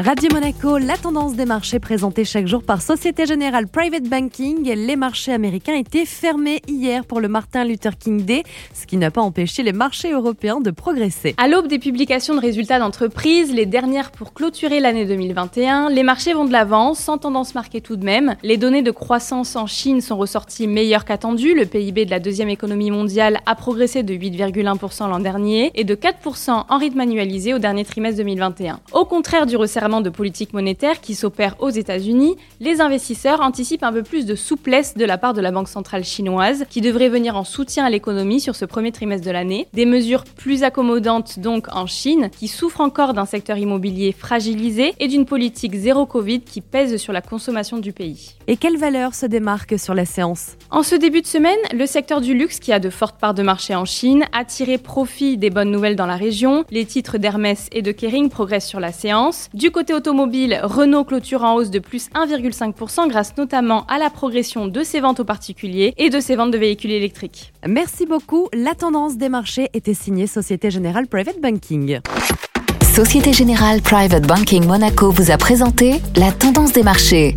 Radio Monaco, la tendance des marchés présentée chaque jour par Société Générale Private Banking. Les marchés américains étaient fermés hier pour le Martin Luther King Day, ce qui n'a pas empêché les marchés européens de progresser. À l'aube des publications de résultats d'entreprise, les dernières pour clôturer l'année 2021, les marchés vont de l'avant, sans tendance marquée tout de même. Les données de croissance en Chine sont ressorties meilleures qu'attendues. Le PIB de la deuxième économie mondiale a progressé de 8,1% l'an dernier et de 4% en rythme annualisé au dernier trimestre 2021. Au contraire du resserrement de politique monétaire qui s'opère aux États-Unis, les investisseurs anticipent un peu plus de souplesse de la part de la Banque centrale chinoise, qui devrait venir en soutien à l'économie sur ce premier trimestre de l'année. Des mesures plus accommodantes donc en Chine, qui souffre encore d'un secteur immobilier fragilisé et d'une politique zéro Covid qui pèse sur la consommation du pays. Et quelle valeur se démarque sur la séance? En ce début de semaine, le secteur du luxe, qui a de fortes parts de marché en Chine, a tiré profit des bonnes nouvelles dans la région. Les titres d'Hermès et de Kering progressent sur la séance. Du côté automobile, Renault clôture en hausse de plus 1,5% grâce notamment à la progression de ses ventes aux particuliers et de ses ventes de véhicules électriques. Merci beaucoup. La tendance des marchés était signée Société Générale Private Banking. Société Générale Private Banking Monaco vous a présenté la tendance des marchés.